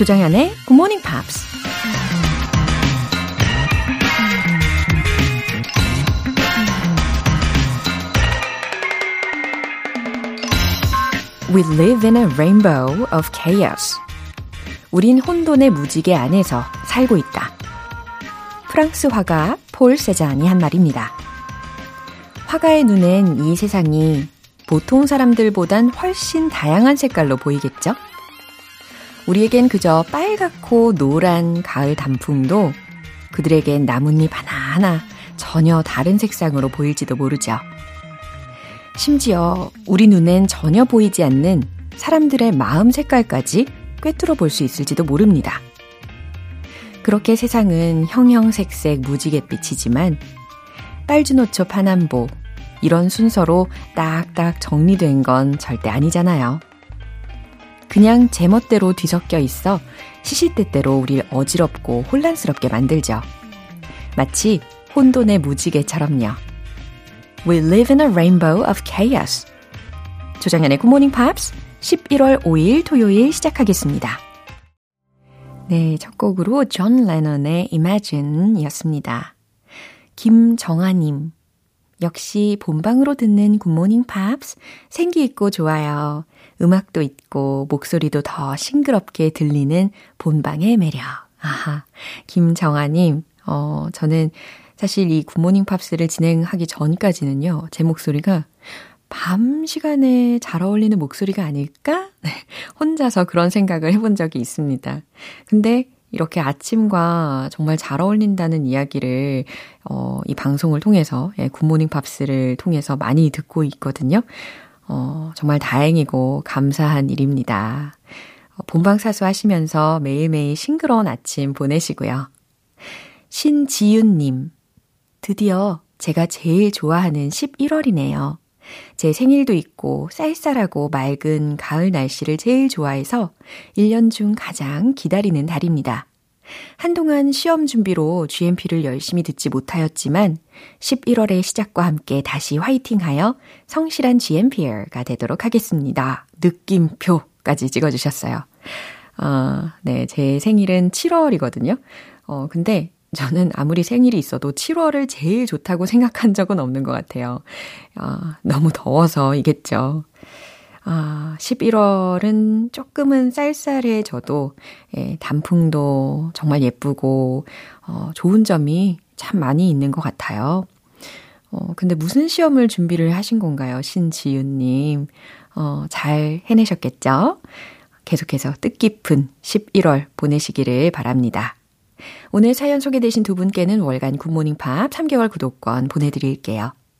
조장현의 Good Morning Pops. We live in a rainbow of chaos. 우린 혼돈의 무지개 안에서 살고 있다. 프랑스 화가 폴 세잔이 한 말입니다. 화가의 눈엔 이 세상이 보통 사람들보단 훨씬 다양한 색깔로 보이겠죠? 우리에겐 그저 빨갛고 노란 가을 단풍도 그들에겐 나뭇잎 하나하나 전혀 다른 색상으로 보일지도 모르죠. 심지어 우리 눈엔 전혀 보이지 않는 사람들의 마음 색깔까지 꿰뚫어 볼 수 있을지도 모릅니다. 그렇게 세상은 형형색색 무지갯빛이지만 빨주노초 파남보 이런 순서로 딱딱 정리된 건 절대 아니잖아요. 그냥 제멋대로 뒤섞여 있어 시시때때로 우릴 어지럽고 혼란스럽게 만들죠. 마치 혼돈의 무지개처럼요. We live in a rainbow of chaos. 조장현의 Good Morning Pops 11월 5일 토요일 시작하겠습니다. 네, 첫 곡으로 존 레넌의 Imagine 이었습니다. 김정아님. 역시 본방으로 듣는 굿모닝 팝스 생기 있고 좋아요. 음악도 있고 목소리도 더 싱그럽게 들리는 본방의 매력. 아하. 김정아님, 어, 저는 사실 이 굿모닝 팝스를 진행하기 전까지는요, 제 목소리가 밤 시간에 잘 어울리는 목소리가 아닐까? 네, 혼자서 그런 생각을 해본 적이 있습니다. 근데 이렇게 아침과 정말 잘 어울린다는 이야기를, 어, 이 방송을 통해서, 예, 굿모닝 팝스를 통해서 많이 듣고 있거든요. 어, 정말 다행이고 감사한 일입니다. 어, 본방사수 하시면서 매일매일 싱그러운 아침 보내시고요. 신지윤님, 드디어 제가 제일 좋아하는 11월이네요. 제 생일도 있고 쌀쌀하고 맑은 가을 날씨를 제일 좋아해서 1년 중 가장 기다리는 달입니다. 한동안 시험 준비로 GMP를 열심히 듣지 못하였지만 11월의 시작과 함께 다시 화이팅하여 성실한 GMPR가 되도록 하겠습니다. 느낌표까지 찍어주셨어요. 어, 네, 제 생일은 7월이거든요. 어, 근데 저는 아무리 생일이 있어도 7월을 제일 좋다고 생각한 적은 없는 것 같아요. 아, 너무 더워서이겠죠. 아, 11월은 조금은 쌀쌀해져도, 예, 단풍도 정말 예쁘고, 어, 좋은 점이 참 많이 있는 것 같아요. 어, 근데 무슨 시험을 준비를 하신 건가요? 신지윤님. 어, 잘 해내셨겠죠? 계속해서 뜻깊은 11월 보내시기를 바랍니다. 오늘 사연 소개되신 두 분께는 월간 굿모닝 팝 3개월 구독권 보내드릴게요.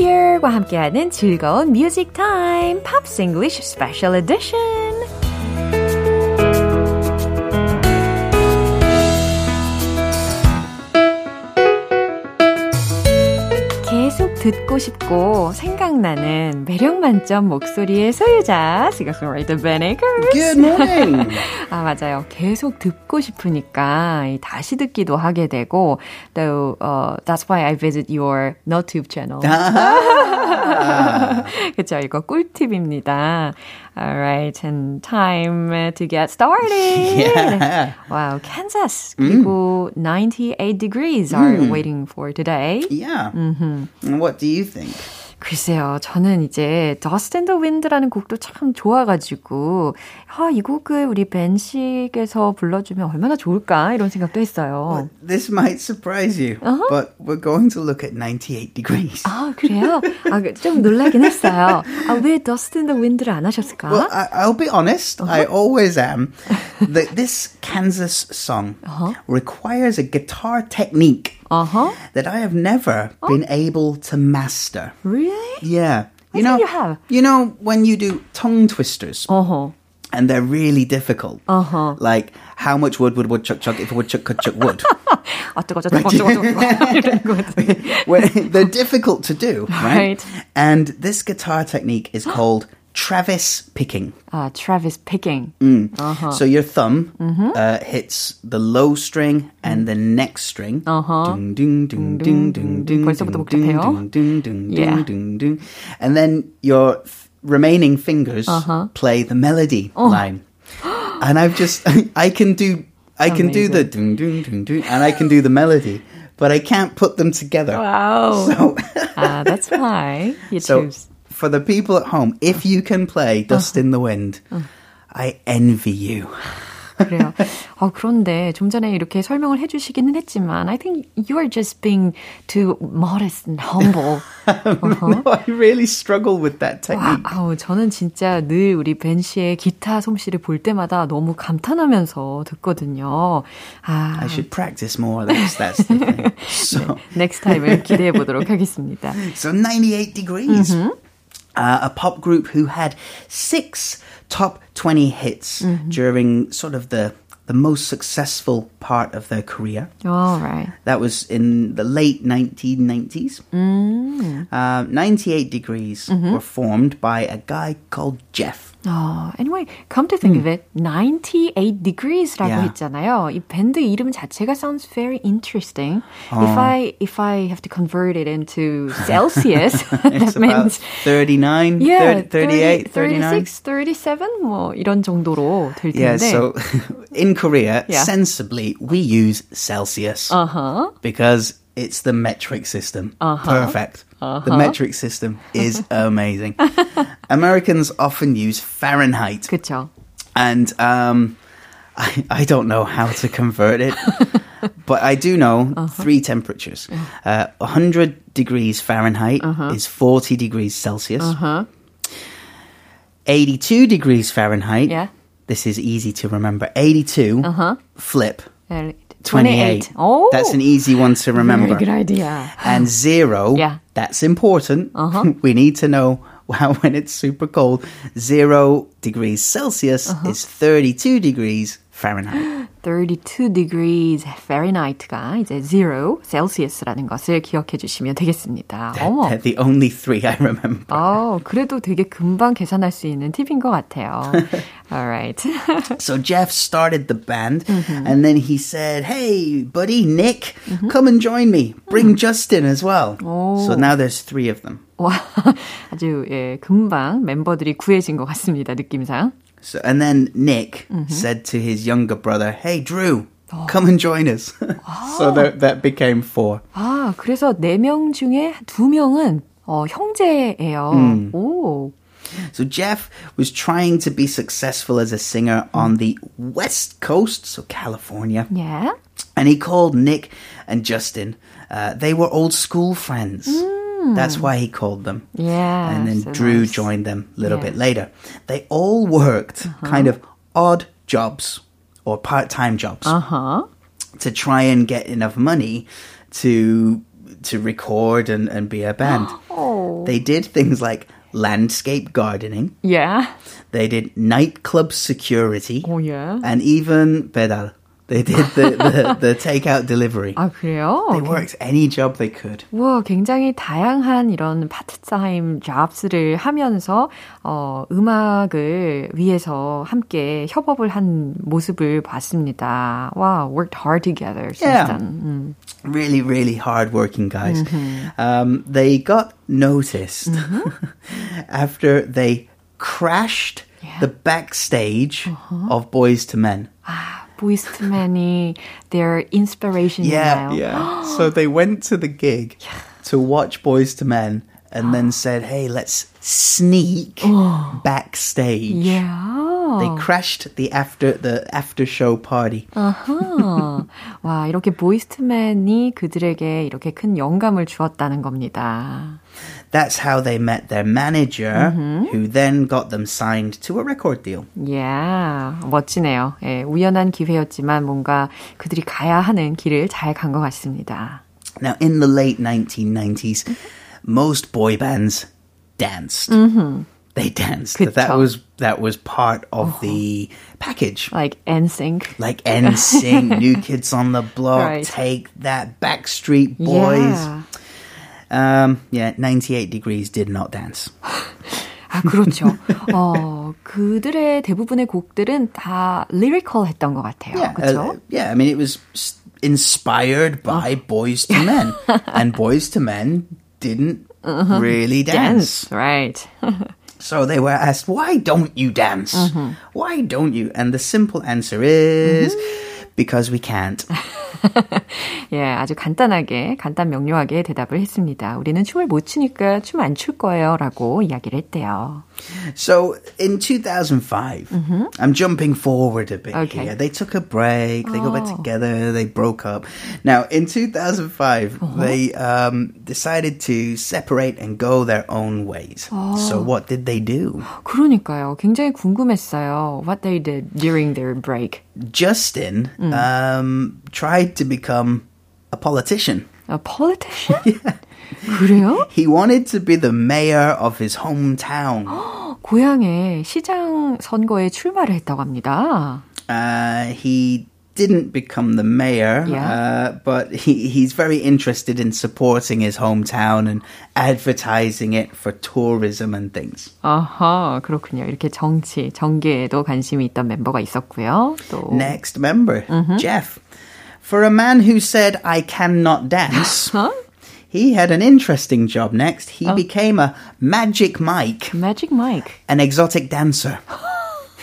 GMPR과 함께하는 즐거운 뮤직 타임 팝스 잉글리쉬 스페셜 에디션 듣고 싶고 생각나는 매력 만점 목소리의 소유자 싱어송라이터 Akers. Good morning. 아 맞아요. 계속 듣고 싶으니까 다시 듣기도 하게 되고 though uh, that's why I visit your NoTube channel. 그렇죠. 이거 꿀팁입니다. Alright, and time to get started. Yeah. Wow, Kansas 그리고 98 degrees are waiting for today. Yeah. Mm-hmm. What do you think? 글쎄요, 저는 이제 Dust and the Wind라는 곡도 참 좋아가지고, 아, 이 곡을 우리 벤 씨께서 불러주면 얼마나 좋을까, 이런 생각도 했어요. Well, this might surprise you, uh-huh. but we're going to look at 98 degrees. 아, 그래요? 아, 좀 놀라긴 했어요. 아, 왜 Dust and the Wind를 안 하셨을까? Well, I, will be honest, uh-huh. I always am. the, this Kansas song uh-huh. requires a guitar technique uh-huh. that I have never oh. been able to master. Really? Yeah. You I know, you have. You know when you do tongue twisters. Uh-huh. and they're really difficult. Uh-huh. Like, how much wood would woodchuck chuck if a woodchuck could chuck wood? they're difficult to do, right? right? And this guitar technique is called Travis picking. Ah, Travis picking. Mm. Uh-huh. So your thumb mm-hmm. uh, hits the low string and the next string. Uh-huh. Ding, ding, ding, ding, ding, ding, 벌써부터 복잡해요. Ding, ding, ding, ding, ding, And then your remaining fingers uh-huh. play the melody oh. line. And I've just, I can do, I can Amazing. do the ding, ding, ding, ding, and I can do the melody, but I can't put them together. Wow. So, ah, that's why you so, choose. For the people at home, if you can play Dust uh-huh. in the Wind, uh. I envy you. 그래요. 어, 그런데 좀 전에 이렇게 설명을 해주시기는 했지만, I think you are just being too modest and humble. uh-huh. no, I really struggle with that technique. 와, 아우, 저는 진짜 늘 우리 벤 씨의 기타 솜씨를 볼 때마다 너무 감탄하면서 듣거든요. 아. I should practice more. That's, that's the thing. So. 네, next time을 기대해 보도록 하겠습니다. So 98 degrees. Mm-hmm. Uh, a pop group who had six top 20 hits mm-hmm. during sort of the the most successful part of their career. All right. That was in the late 1990s. Mm. Uh, 98 Degrees mm-hmm. were formed by a guy called Jeff. Oh, anyway, come to think mm. of it, 98 degrees라고 yeah. 했잖아요. 이 밴드 이름 자체가 sounds very interesting. Oh. If I if I have to convert it into Celsius, that means 39, yeah, 30, 38, 30, 36, 37 뭐 이런 정도로 될 텐데. Yeah, so in Korea, yeah. sensibly we use Celsius. Uh-huh. Because it's the metric system. Uh-huh. Perfect. Uh-huh. The metric system is amazing. Americans often use Fahrenheit. 그쵸. And um, I, I don't know how to convert it, but I do know uh-huh. three temperatures. Uh, 100 degrees Fahrenheit uh-huh. is 40 degrees Celsius. Uh-huh. 82 degrees Fahrenheit. Yeah. This is easy to remember. 82 uh-huh. flip. 28. Oh, that's an easy one to remember. Very good idea. And zero, yeah. that's important. Uh-huh. we need to know how when it's super cold. Zero degrees Celsius uh-huh. is 32 degrees Fahrenheit. 32 degrees Fahrenheit가 이제 0 Celsius라는 것을 기억해 주시면 되겠습니다. That, 어머. They're the only three I remember. 어, 그래도 되게 금방 계산할 수 있는 팁인 것 같아요. All right. so Jeff started the band mm-hmm. and then he said, "Hey, buddy Nick, mm-hmm. come and join me. Bring mm. Justin as well." 오. So now there's three of them. 와, 아주 예, 금방 멤버들이 구해진 것 같습니다, 느낌상. So, and then Nick mm-hmm. said to his younger brother, "Hey, Drew." Oh. Come and join us. so that, that became four. 아, 그래서 네 명 중에 두 명은 어, 형제예요. 음. 오. So Jeff was trying to be successful as a singer on the West Coast, so California. Yeah. And he called Nick and Justin. Uh, they were old school friends. Mm. That's why he called them. Yeah. And then so Drew nice. joined them a little yeah. bit later. They all worked uh-huh. kind of odd jobs or part time jobs uh-huh. to try and get enough money to to record and, and be a band. oh. They did things like landscape gardening. Yeah. They did nightclub security. Oh yeah. And even pedal. They did the, the, the takeout delivery. 아 그래요? They worked any job they could. 와 굉장히 다양한 이런 파트타임 잡스를 하면서 어, 음악을 위해서 함께 협업을 한 모습을 봤습니다. 와 wow, worked hard together. Yeah. 음. Really, really hardworking guys. Mm-hmm. Um, they got noticed mm-hmm. after they crashed yeah. the backstage uh-huh. of Boyz II Men. 아 boys many, their inspiration. Yeah, yeah. so they went to the gig to watch Boyz II Men and then said, hey, let's sneak oh. backstage. Yeah. They crashed the after the after show party. Uh huh. 와, 이렇게 보이스트맨이 그들에게 이렇게 큰 영감을 주었다는 겁니다. That's how they met their manager, mm-hmm. who then got them signed to a record deal. Yeah, 멋지네요. 예, 우연한 기회였지만 뭔가 그들이 가야 하는 길을 잘 간 것 같습니다. Now, in the late 1990s, most boy bands danced. Mm-hmm. they danced. 그쵸. That was that was part of the package. Like NSYNC. Like NSYNC, New Kids on the Block, Right. Take That, Backstreet Boys. Yeah. Um, yeah, 98 degrees did not dance. 아, 그렇죠. 어, 그들의 대부분의 곡들은 다 리리컬했던 것 같아요. Yeah, 그렇죠? Uh, yeah, I mean it was inspired by 어. Boyz II Men and Boyz II Men didn't uh-huh. really dance. dance right. so they were asked, "Why don't you dance? Uh-huh. Why don't you?" And the simple answer is. Mm-hmm. Because we can't. 예, 아주 간단하게, 간단 명료하게 대답을 했습니다. 우리는 춤을 못 추니까 춤 안 출 거예요. 라고 이야기를 했대요. So in 2005, I'm jumping forward a bit Okay. here. They took a break. They got back together. They broke up. Now in 2005, they um, decided to separate and go their own ways. So what did they do? 그러니까요. 굉장히 궁금했어요. What they did during their break. Justin um, tried to become a politician. A politician? 그래요? He wanted to be the mayor of his hometown. 고향에 시장 선거에 출마를 했다고 합니다. Uh, he didn't become the mayor, Yeah. uh, but he, he's very interested in supporting his hometown and advertising it for tourism and things. 아하, 그렇군요. 이렇게 정치, 정계에도 관심이 있던 멤버가 있었고요. 또 Next member, Jeff. For a man who said, I cannot dance, he had an interesting job next. He became a magic Mike, Magic Mike. an exotic dancer.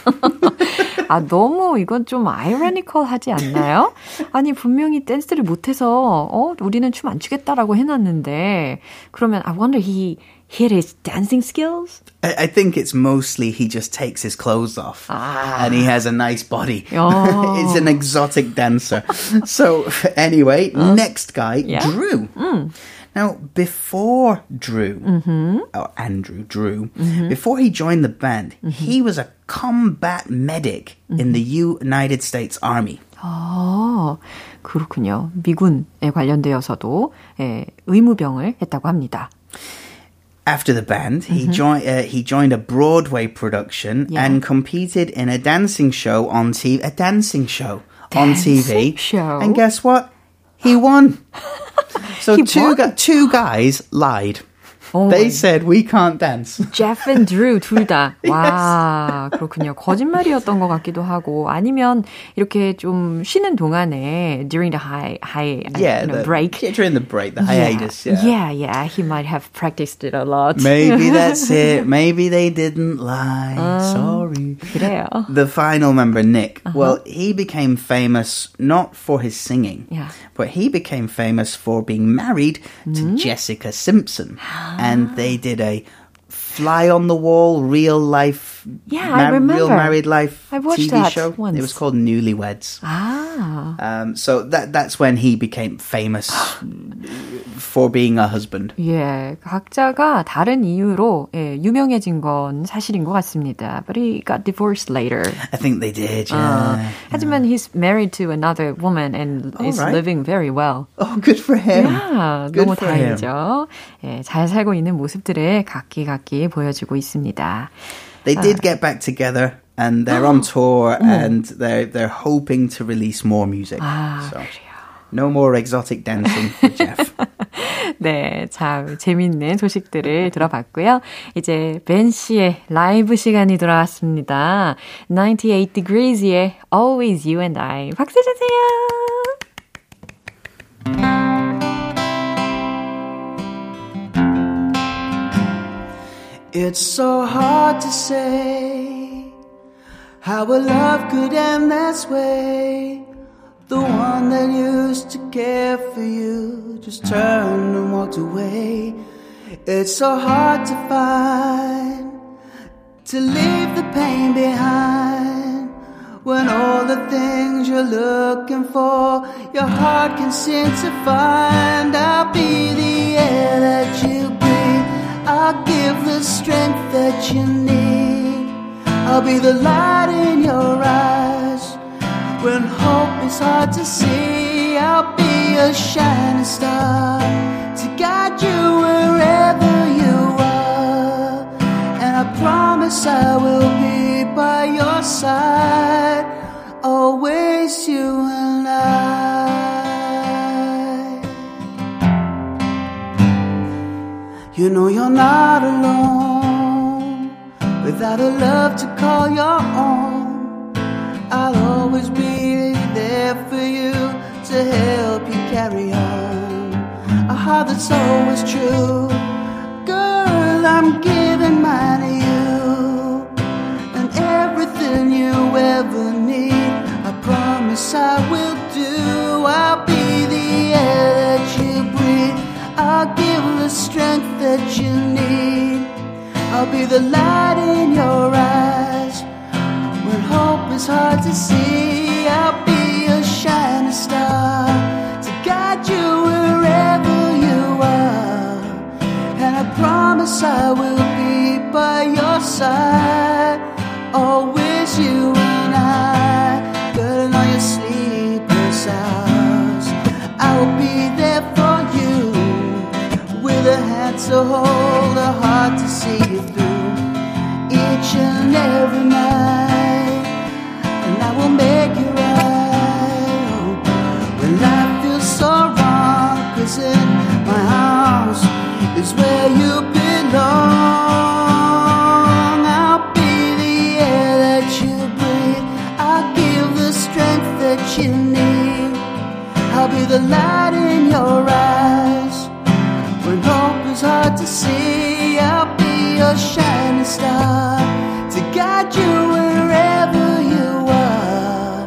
아, 너무 이건 좀 아이러니컬 하지 않나요? 아니, 분명히 댄스를 못해서, 어, 우리는 춤 안 추겠다라고 해놨는데, 그러면, I wonder he hit his dancing skills? I, I think it's mostly he just takes his clothes off and he has a nice body. Oh. He's an exotic dancer. so, anyway, next guy, Yeah. Drew. Now, before Drew, or Andrew Drew, before he joined the band, he was a combat medic in the United States Army. 아, 그렇군요. 미군에 관련되어서도, 예, 의무병을 했다고 합니다. After the band, he joined. Uh, he joined a Broadway production Yeah. and competed in a dancing show on TV. A dancing show on Dancing TV. show? And guess what? He won. so two gu- two guys lied. Oh they my said we can't dance. Jeff and Drew 둘 다. 와, 그렇군요. 거짓말이었던 것 같기도 하고, 아니면 이렇게 좀 쉬는 동안에 during the high, high, yeah, you know, the, break. yeah, during the break, the hiatus. Yeah. yeah, yeah, he might have practiced it a lot. Maybe that's it. Maybe they didn't lie. Um, Sorry. 그래요. The final member, Nick, Uh-huh. well, he became famous not for his singing, Yeah. but he became famous for being married to Mm-hmm. Jessica Simpson. and they did a fly on the wall, real life, Yeah, I remember. real married life I watched TV that show. once. It was called Newlyweds. 아, Um, so that that's when he became famous for being a husband. 예, 각자가 다른 이유로 예, 유명해진 건 사실인 것 같습니다. But he got divorced later. I think they did. 어, Yeah. 하지만 he's married to another woman and is Alright. living very well. Oh, good for him. 야, Good 너무 for him. 다행이죠. 예, 잘 살고 있는 모습들을 각기각기 보여주고 있습니다. They did get back together and they're on tour and they're they're hoping to release more music. 아, so no more exotic dancing for Jeff. 네, 참 재밌는 소식들을 들어봤고요. 이제 벤 씨의 라이브 시간이 돌아왔습니다. 98 Degrees의 Always You and I. 박수 주세요. The one that used to care for you just turned and walked away. It's so hard to find, to leave the pain behind. When all the things you're looking for, your heart can seem to find. I'll be the air that you breathe. I'll give the strength that you need. I'll be the light in your eyes. When hope is hard to see, I'll be a shining star to guide you wherever you are. And I promise. I will be by your side, always you and I. You know you're not alone without a love to call your own. I'll always be for you to help you carry on. A heart that's always true. Girl, I'm giving mine to you. And everything you ever need, I promise I will do. I'll be the air that you breathe. I'll give the strength that you need. I'll be the light in your eyes. When hope is hard to see, be a star to guide you wherever you are. And I promise I will be by your side, always you and I. In all your sleepless hours, I will be there for you with a hand to hold, a heart to see you through each and every night, star to guide you wherever you are.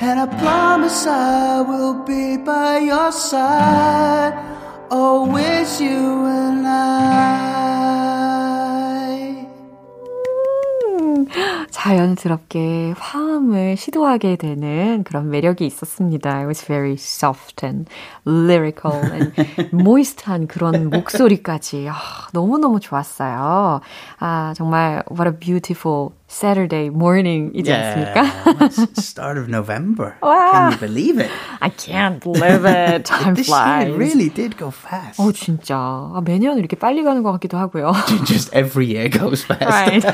And I promise I will be by your side, always you and I. 자연스럽게 화음을 시도하게 되는 그런 매력이 있었습니다. It was very soft and lyrical and moist한 그런 목소리까지 아, 너무너무 좋았어요. 아, 정말 what a beautiful Saturday morning이지 않습니까? it's start of November. Wow. Can you believe it? I can't believe it. Time this flies. year really did go fast. 어, 진짜. 아, 매년 이렇게 빨리 가는 것 같기도 하고요. Just every year goes fast. right.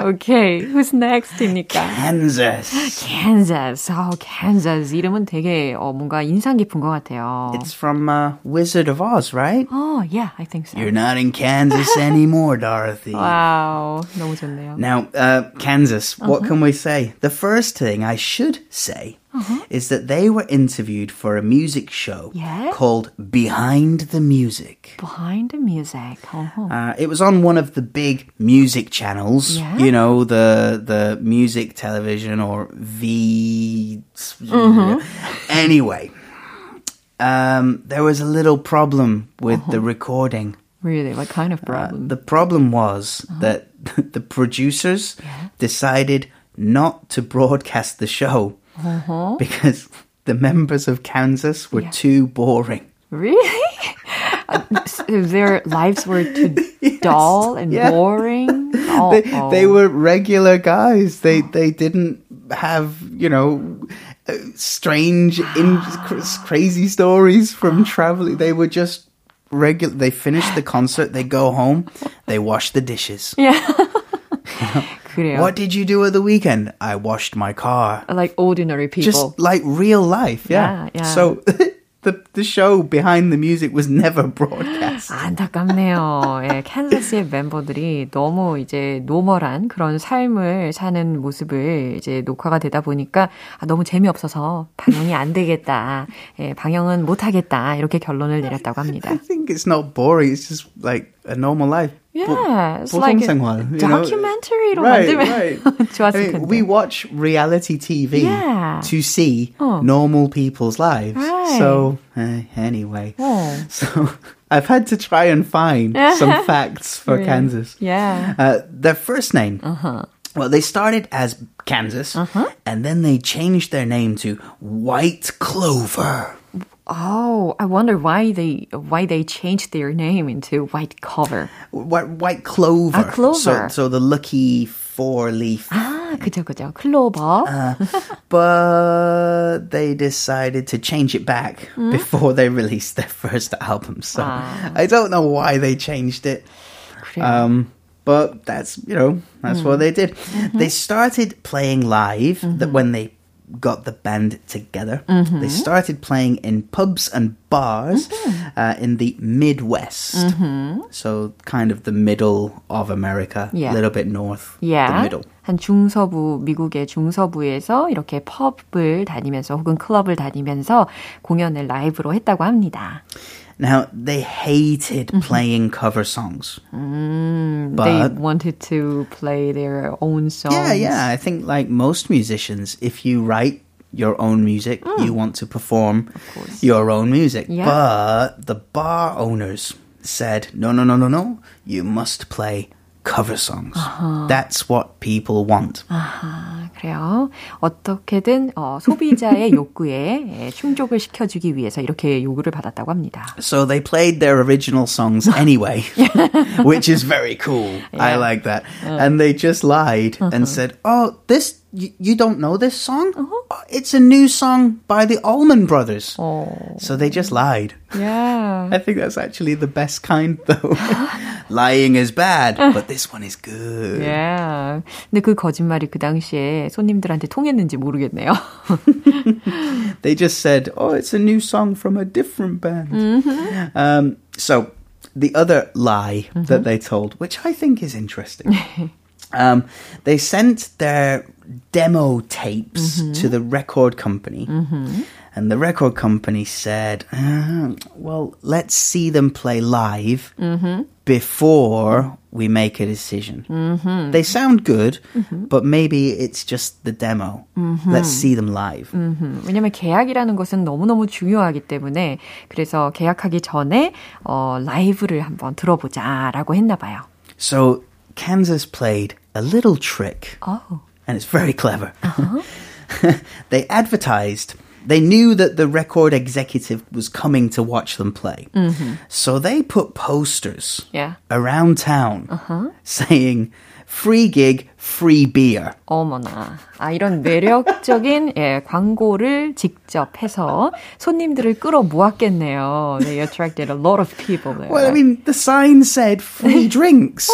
okay, who's next입니까? Kansas. Kansas. 어, Kansas. 이름은 되게 어, 뭔가 인상 깊은 것 같아요. It's from uh, Wizard of Oz, right? Oh, yeah, I think so. You're not in Kansas anymore, Dorothy. 와우, 너무 좋네요. Now, uh, Kansas, what can we say? The first thing I should say is that they were interviewed for a music show Yeah? called Behind the Music. Behind the music. 어허. Uh, it was on one of the big music channels, Yeah? you know, the the music television or V. Anyway, um, there was a little problem with the recording. Really, what kind of Uh, problem? the problem was that the producers decided not to broadcast the show because the members of Kansas were Yeah. too boring. really? Uh, their lives were too dull and yeah. boring. Oh, They, oh. they were regular guys. They they didn't have you know uh, strange, in, crazy stories from traveling. They were just regular. They finished the concert. They go home. They wash the dishes. Yeah. 그래요. What did you do at the weekend? I washed my car. Like ordinary people. Just like real life, yeah. Yeah, yeah. So the the show behind the music was never broadcast. 안타깝네요. 예, 캔자스의 멤버들이 너무 이제 노멀한 그런 삶을 사는 모습을 이제 녹화가 되다 보니까 아, 너무 재미없어서 방영이 안 되겠다. 예, 방영은 못 하겠다. 이렇게 결론을 내렸다고 합니다. I think it's not boring. It's just like a normal life. Yeah, it's 보통 like a 생활, you know? documentary로 Right, 만들면 right. 좋았을 I mean, 텐데. we watch reality TV Yeah. to see Oh. normal people's lives. Right. So, uh, anyway. Oh. So, I've had to try and find some facts for Really? Kansas. Yeah. Uh, their first name. Uh-huh. Well, they started as Kansas, and then they changed their name to White Clover. Oh, I wonder why they why they changed their name into White Cover. White, white Clover. Ah, clover. So, so the lucky four leaf. 아, 그죠, 그죠. 클로버. but they decided to change it back Hmm? before they released their first album. So Ah. I don't know why they changed it. 그래요. Um, But that's, you know, that's what they did. They started playing live that when they got the band together. Mm-hmm. They started playing in pubs and bars mm-hmm. uh, in the Midwest. Mm-hmm. So kind of the middle of America, a Yeah. little bit north, Yeah. the middle. 한 중서부, 미국의 중서부에서 이렇게 펍을 다니면서 혹은 클럽을 다니면서 공연을 라이브로 했다고 합니다. Now, they hated playing cover songs. they But- wanted to play their own songs. Yeah, yeah. I think like most musicians, if you write your own music, you want to perform course. your own music. Yeah. But the bar owners said, no, no, no, no, no. You must play cover songs. That's what people want. 아, 그래요. 어떻게든 어, 소비자의 욕구에 예, 충족을 시켜주기 위해서 이렇게 요구를 받았다고 합니다. So they played their original songs anyway, which is very cool. I Yeah. like that. And they just lied and said, "Oh, this you, you don't know this song? Oh, it's a new song by the Allman Brothers." So they just lied. Yeah. I think that's actually the best kind, though. Lying is bad, but this one is good. Yeah. 근데 그 거짓말이 그 당시에 손님들한테 통했는지 모르겠네요. They just said, "Oh, it's a new song from a different band." Um, so the other lie that they told, which I think is interesting, um, they sent their demo tapes to the record company. And the record company said, "Uh, well, let's see them play live before we make a decision. They sound good, but maybe it's just the demo. Let's see them live. 음, 왜냐면 계약이라는 것은 너무너무 중요하기 때문에 그래서 계약하기 전에 어, 라이브를 한번 들어보자라고 했나 봐요. So Kansas played a little trick, Oh. and it's very clever. Uh-huh. they advertised. They knew that the record executive was coming to watch them play. Mm-hmm. So they put posters Yeah. around town uh-huh. saying, free gig, free beer. 어머나. 아, 이런 매력적인 예, 광고를 직접 해서 손님들을 끌어 모았겠네요. They attracted a lot of people there. Well, I mean, the sign said free drinks.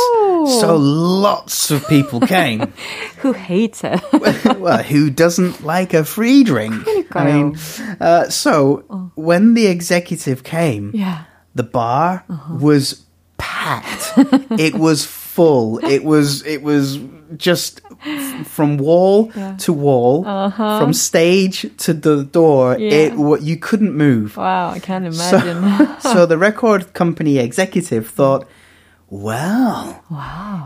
So lots of people came. Who hates it? well, who doesn't like a free drink? I mean, uh, so when the executive came, yeah. the bar was packed. it was full. It was it was just f- from wall to wall, uh-huh. from stage to the door. It what you couldn't move. Wow, I can't So, imagine. so the record company executive thought, well,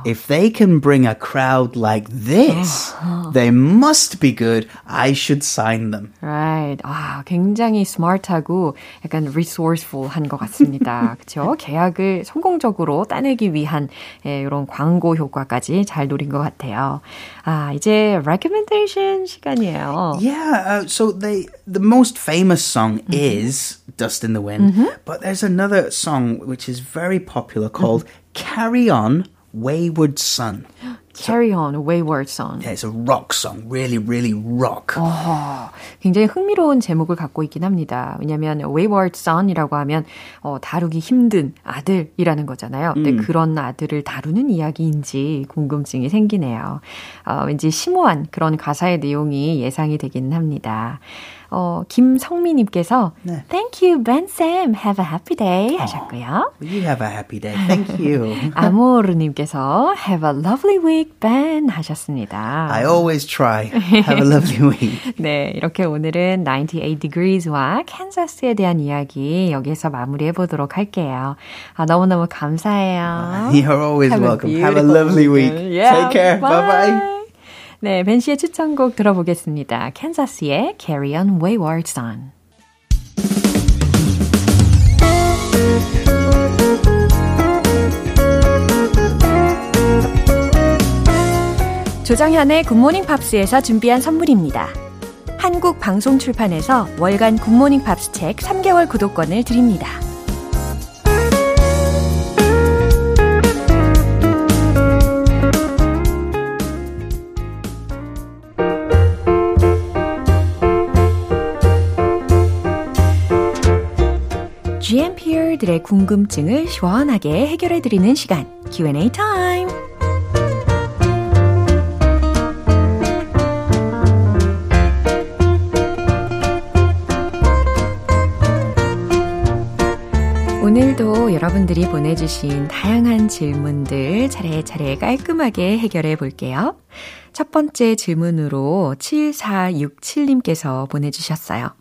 if they can bring a crowd like this, they must be good. I should sign them. Right. 아, 굉장히 스마트하고 약간 resourceful한 것 같습니다. 그렇죠? 계약을 성공적으로 따내기 위한 예, 이런 광고 효과까지 잘 노린 것 같아요. 아, 이제 recommendation 시간이에요. Yeah, uh, so they the most famous song is Dust in the Wind, but there's another song which is very popular called Carry On Wayward Son. Carry on, Wayward Son. Yeah, it's a rock song, really, really rock. 어허, 굉장히 흥미로운 제목을 갖고 있긴 합니다. 왜냐하면 Wayward Son이라고 하면 어, 다루기 힘든 아들이라는 거잖아요. 근데 그런 아들을 다루는 이야기인지 궁금증이 생기네요. 어, 왠지 심오한 그런 가사의 내용이 예상이 되기는 합니다. 어, 김성미님께서 네. Thank you, Ben Sam. Have a happy day 하셨고요. You have a happy day. Thank you. 아모르님께서 Have a lovely week, Ben 하셨습니다. I always try. Have a lovely week. 네, 이렇게 오늘은 98 Degrees와 캔자스에 대한 이야기 여기서 마무리해 보도록 할게요. 아, 너무너무 감사해요. You're always Have welcome. Have a lovely week. Yeah, Take care. Bye bye. 네, 벤 씨의 추천곡 들어보겠습니다. 캔자스의 Carry On Wayward Son. 조정현의 굿모닝 팝스에서 준비한 선물입니다. 한국 방송 출판에서 월간 굿모닝 팝스 책 3개월 구독권을 드립니다. GMPR들의 궁금증을 시원하게 해결해드리는 시간, Q&A 타임! 오늘도 여러분들이 보내주신 다양한 질문들 차례차례 깔끔하게 해결해 볼게요. 첫 번째 질문으로 7467님께서 보내주셨어요.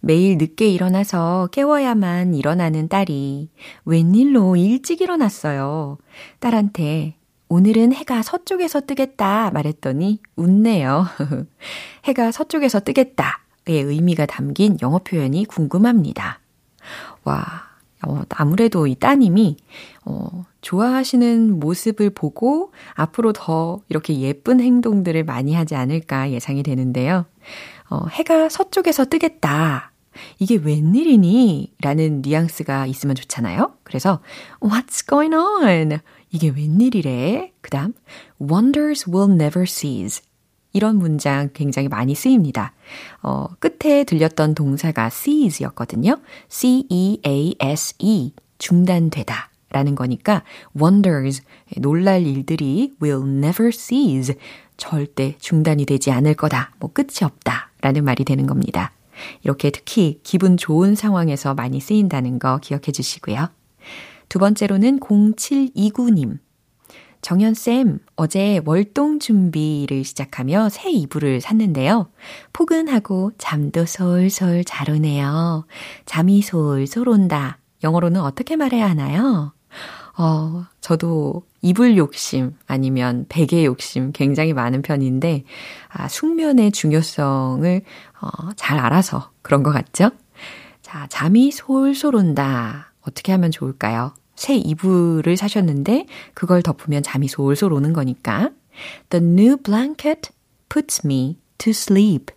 매일 늦게 일어나서 깨워야만 일어나는 딸이 웬일로 일찍 일어났어요. 딸한테 오늘은 해가 서쪽에서 뜨겠다 말했더니 웃네요. 해가 서쪽에서 뜨겠다의 의미가 담긴 영어 표현이 궁금합니다. 와, 어, 아무래도 이 따님이, 어, 좋아하시는 모습을 보고 앞으로 더 이렇게 예쁜 행동들을 많이 하지 않을까 예상이 되는데요. 어, 해가 서쪽에서 뜨겠다. 이게 웬일이니? 라는 뉘앙스가 있으면 좋잖아요. 그래서, What's going on? 이게 웬일이래? 그 다음, Wonders will never cease. 이런 문장 굉장히 많이 쓰입니다. 어, 끝에 들렸던 동사가 cease였거든요. C-E-A-S-E. 중단되다. 라는 거니까 wonders, 놀랄 일들이 will never cease. 절대 중단이 되지 않을 거다. 뭐 끝이 없다. 라는 말이 되는 겁니다. 이렇게 특히 기분 좋은 상황에서 많이 쓰인다는 거 기억해 주시고요. 두 번째로는 0729님. 정연쌤, 어제 월동 준비를 시작하며 새 이불을 샀는데요. 포근하고 잠도 솔솔 잘 오네요. 잠이 솔솔 온다. 영어로는 어떻게 말해야 하나요? 어, 저도 이불 욕심 아니면 베개 욕심 굉장히 많은 편인데, 아, 숙면의 중요성을 어, 잘 알아서 그런 것 같죠? 자, 잠이 솔솔 온다. 어떻게 하면 좋을까요? 새 이불을 사셨는데 그걸 덮으면 잠이 솔솔 오는 거니까 The new blanket puts me to sleep.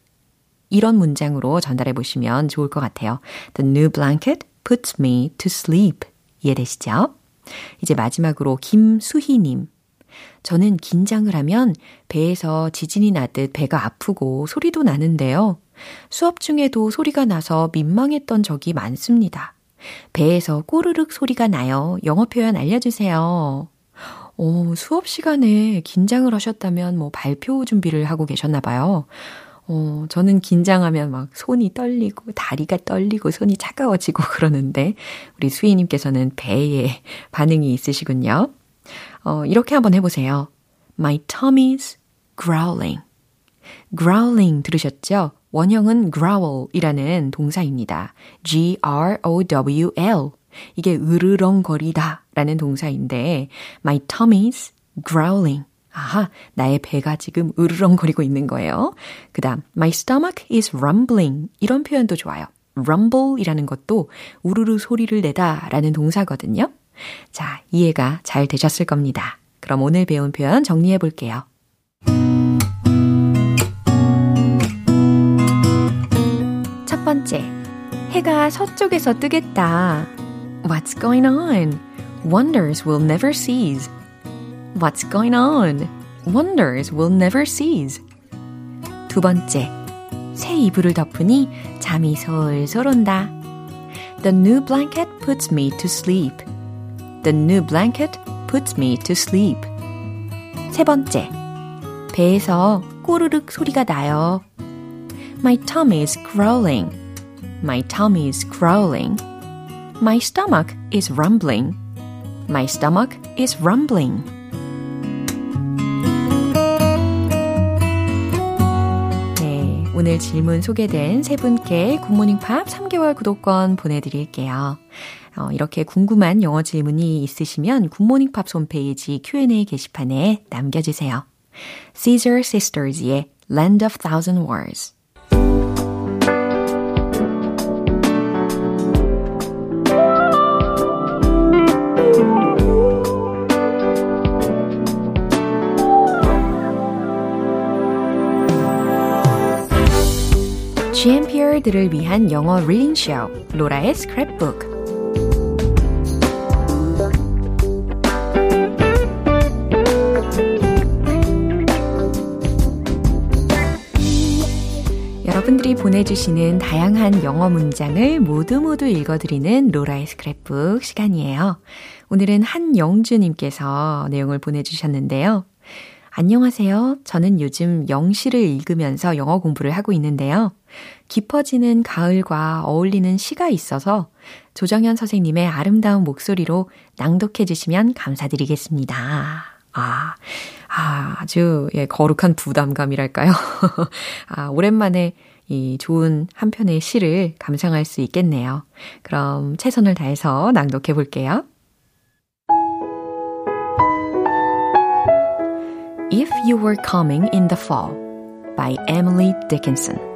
이런 문장으로 전달해 보시면 좋을 것 같아요. The new blanket puts me to sleep. 이해되시죠? 이제 마지막으로 김수희님. 저는 긴장을 하면 배에서 지진이 나듯 배가 아프고 소리도 나는데요. 수업 중에도 소리가 나서 민망했던 적이 많습니다. 배에서 꼬르륵 소리가 나요. 영어 표현 알려주세요. 어, 수업 시간에 긴장을 하셨다면 뭐 발표 준비를 하고 계셨나 봐요. 어, 저는 긴장하면 막 손이 떨리고 다리가 떨리고 손이 차가워지고 그러는데 우리 수희님께서는 배에 반응이 있으시군요. 어, 이렇게 한번 해보세요. My tummy's growling. growling 들으셨죠? 원형은 growl이라는 동사입니다. G-R-O-W-L. 이게 으르렁거리다 라는 동사인데, my tummy's growling. 아하, 나의 배가 지금 으르렁거리고 있는 거예요. 그 다음, my stomach is rumbling. 이런 표현도 좋아요. rumble 이라는 것도 우르르 소리를 내다 라는 동사거든요. 자, 이해가 잘 되셨을 겁니다. 그럼 오늘 배운 표현 정리해 볼게요. 첫 번째, 해가 서쪽에서 뜨겠다. What's going on? Wonders will never cease. What's going on? Wonders will never cease. 두 번째, 새 이불을 덮으니 잠이 솔솔 온다. The new blanket puts me to sleep. The new blanket puts me to sleep. 세 번째, 배에서 꼬르륵 소리가 나요. My tummy is growling. My tummy is growling. My stomach is rumbling. My stomach is rumbling. 오늘 질문 소개된 세 분께 굿모닝 팝 3개월 구독권 보내드릴게요. 어, 이렇게 궁금한 영어 질문이 있으시면 굿모닝 팝 홈페이지 Q&A 게시판에 남겨주세요. Caesar Sisters의 Land of Thousand Wars GMPR들을 위한 영어 리딩 쇼 로라의 스크랩북 여러분들이 보내주시는 다양한 영어 문장을 모두 모두 읽어드리는 로라의 스크랩북 시간이에요. 오늘은 한영주님께서 내용을 보내주셨는데요. 안녕하세요. 저는 요즘 영시를 읽으면서 영어 공부를 하고 있는데요. 깊어지는 가을과 어울리는 시가 있어서 조정현 선생님의 아름다운 목소리로 낭독해 주시면 감사드리겠습니다. 아, 아 아주 예, 거룩한 부담감이랄까요? 아, 오랜만에 이 좋은 한 편의 시를 감상할 수 있겠네요. 그럼 최선을 다해서 낭독해 볼게요. If You Were Coming in the Fall by Emily Dickinson.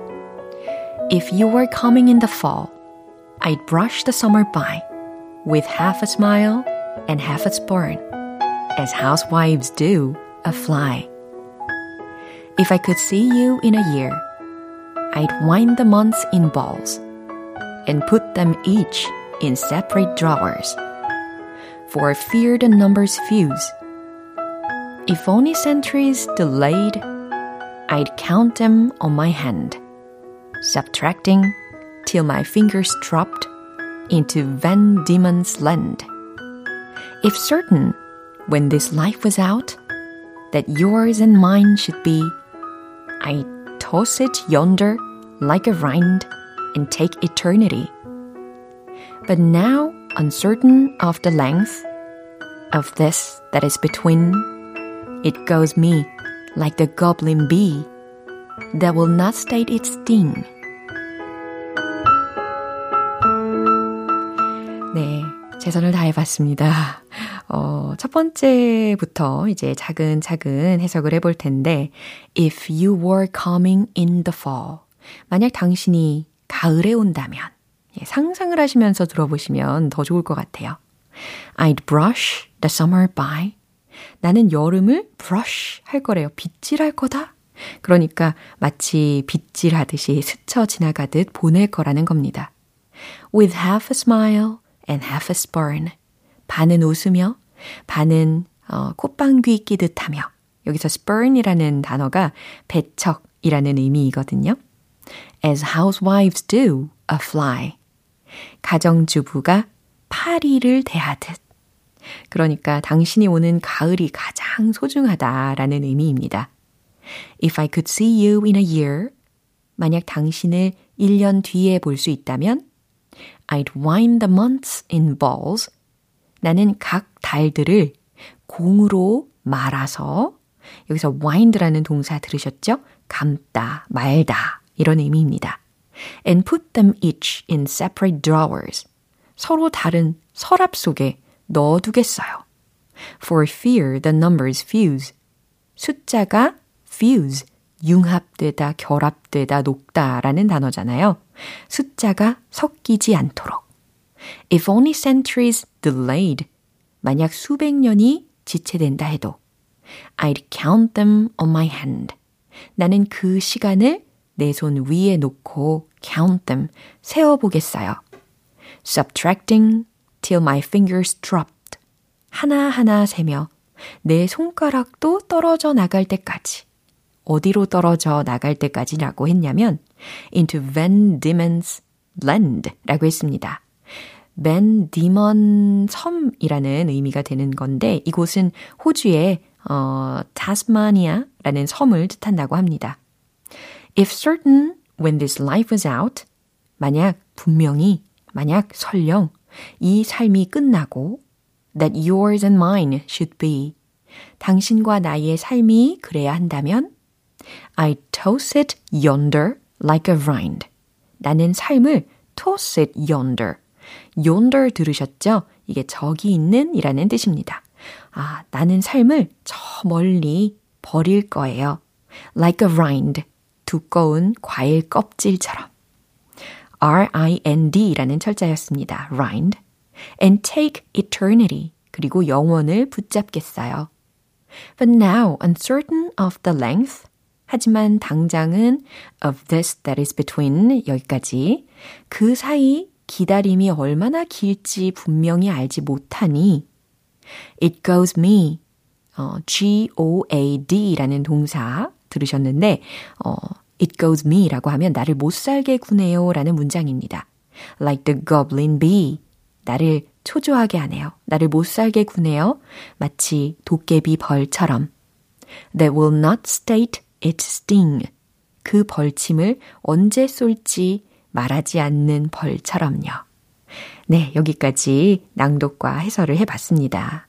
If you were coming in the fall, I'd brush the summer by with half a smile and half a spurn, as housewives do a fly. If I could see you in a year, I'd wind the months in balls and put them each in separate drawers, for fear the numbers fuse. If only centuries delayed, I'd count them on my hand, subtracting till my fingers dropped into Van Diemen's land. If certain, when this life was out, that yours and mine should be, I'd toss it yonder like a rind and take eternity. But now, uncertain of the length of this that is between, it goes me like the goblin bee that will not state its sting. 네, 최선을 다해봤습니다. 어, 첫 번째부터 이제 차근차근 해석을 해볼 텐데, if you were coming in the fall. 만약 당신이 가을에 온다면, 예, 상상을 하시면서 들어보시면 더 좋을 것 같아요. I'd brush the summer by. 나는 여름을 brush 할 거래요. 빗질할 거다. 그러니까 마치 빗질하듯이 스쳐 지나가듯 보낼 거라는 겁니다. With half a smile and half a spurn. 반은 웃으며 반은 어, 콧방귀 끼듯 하며 여기서 spurn이라는 단어가 배척이라는 의미이거든요. As housewives do a fly. 가정주부가 파리를 대하듯. 그러니까 당신이 오는 가을이 가장 소중하다라는 의미입니다. If I could see you in a year, 만약 당신을 1년 뒤에 볼 수 있다면, I'd wind the months in balls. 나는 각 달들을 공으로 말아서, 여기서 wind라는 동사 들으셨죠? 감다, 말다, 이런 의미입니다. And put them each in separate drawers. 서로 다른 서랍 속에 넣어두겠어요. For fear the numbers fuse. 숫자가 fuse, 융합되다, 결합되다, 녹다라는 단어잖아요. 숫자가 섞이지 않도록. If only centuries delayed. 만약 수백 년이 지체된다 해도 I'd count them on my hand. 나는 그 시간을 내 손 위에 놓고 count them, 세어보겠어요. Subtracting till my fingers dropped. 하나하나 세며 내 손가락도 떨어져 나갈 때까지. 어디로 떨어져 나갈 때까지라고 했냐면 into Van Diemen's Land 라고 했습니다. 벤 디먼 섬이라는 의미가 되는 건데 이곳은 호주의 어, 타스마니아라는 섬을 뜻한다고 합니다. If certain when this life was out 만약 분명히 만약 설령 이 삶이 끝나고 that yours and mine should be 당신과 나의 삶이 그래야 한다면 I toss it yonder like a rind. 나는 삶을 toss it yonder. yonder 들으셨죠? 이게 저기 있는 이라는 뜻입니다. 아, 나는 삶을 저 멀리 버릴 거예요. like a rind. 두꺼운 과일 껍질처럼. R-I-N-D라는 철자였습니다. rind. and take eternity. 그리고 영원을 붙잡겠어요. But now, uncertain of the length. 하지만 당장은 of this that is between 여기까지. 그 사이 기다림이 얼마나 길지 분명히 알지 못하니 it goes me 어, G-O-A-D라는 동사 들으셨는데 어, it goes me라고 하면 나를 못 살게 구네요 라는 문장입니다. like the goblin bee 나를 초조하게 하네요. 나를 못 살게 구네요. 마치 도깨비 벌처럼 that will not state its sting 그 벌침을 언제 쏠지 말하지 않는 벌처럼요. 네, 여기까지 낭독과 해설을 해봤습니다.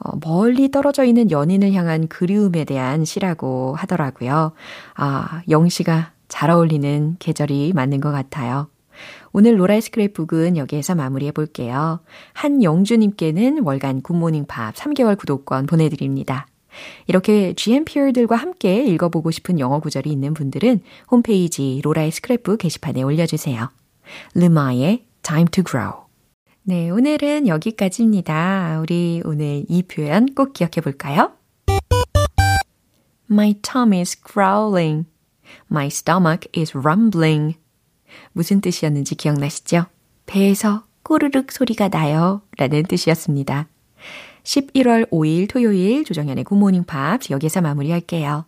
어, 멀리 떨어져 있는 연인을 향한 그리움에 대한 시라고 하더라고요. 아, 영시가 잘 어울리는 계절이 맞는 것 같아요. 오늘 로라의 스크랩북은 여기에서 마무리해 볼게요. 한영주님께는 월간 굿모닝 팝 3개월 구독권 보내드립니다. 이렇게 GMPR들과 함께 읽어보고 싶은 영어 구절이 있는 분들은 홈페이지 로라의 스크랩북 게시판에 올려주세요. 르마의 Time to Grow. 네, 오늘은 여기까지입니다. 우리 오늘 이 표현 꼭 기억해 볼까요? My tummy is growling. My stomach is rumbling. 무슨 뜻이었는지 기억나시죠? 배에서 꼬르륵 소리가 나요. 라는 뜻이었습니다. 11월 5일 토요일 조정현의 굿모닝 팝 여기서 마무리할게요.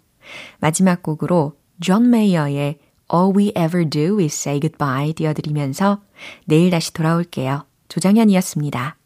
마지막 곡으로 존 메이어의 All We Ever Do Is Say Goodbye 띄워드리면서 내일 다시 돌아올게요. 조정현이었습니다.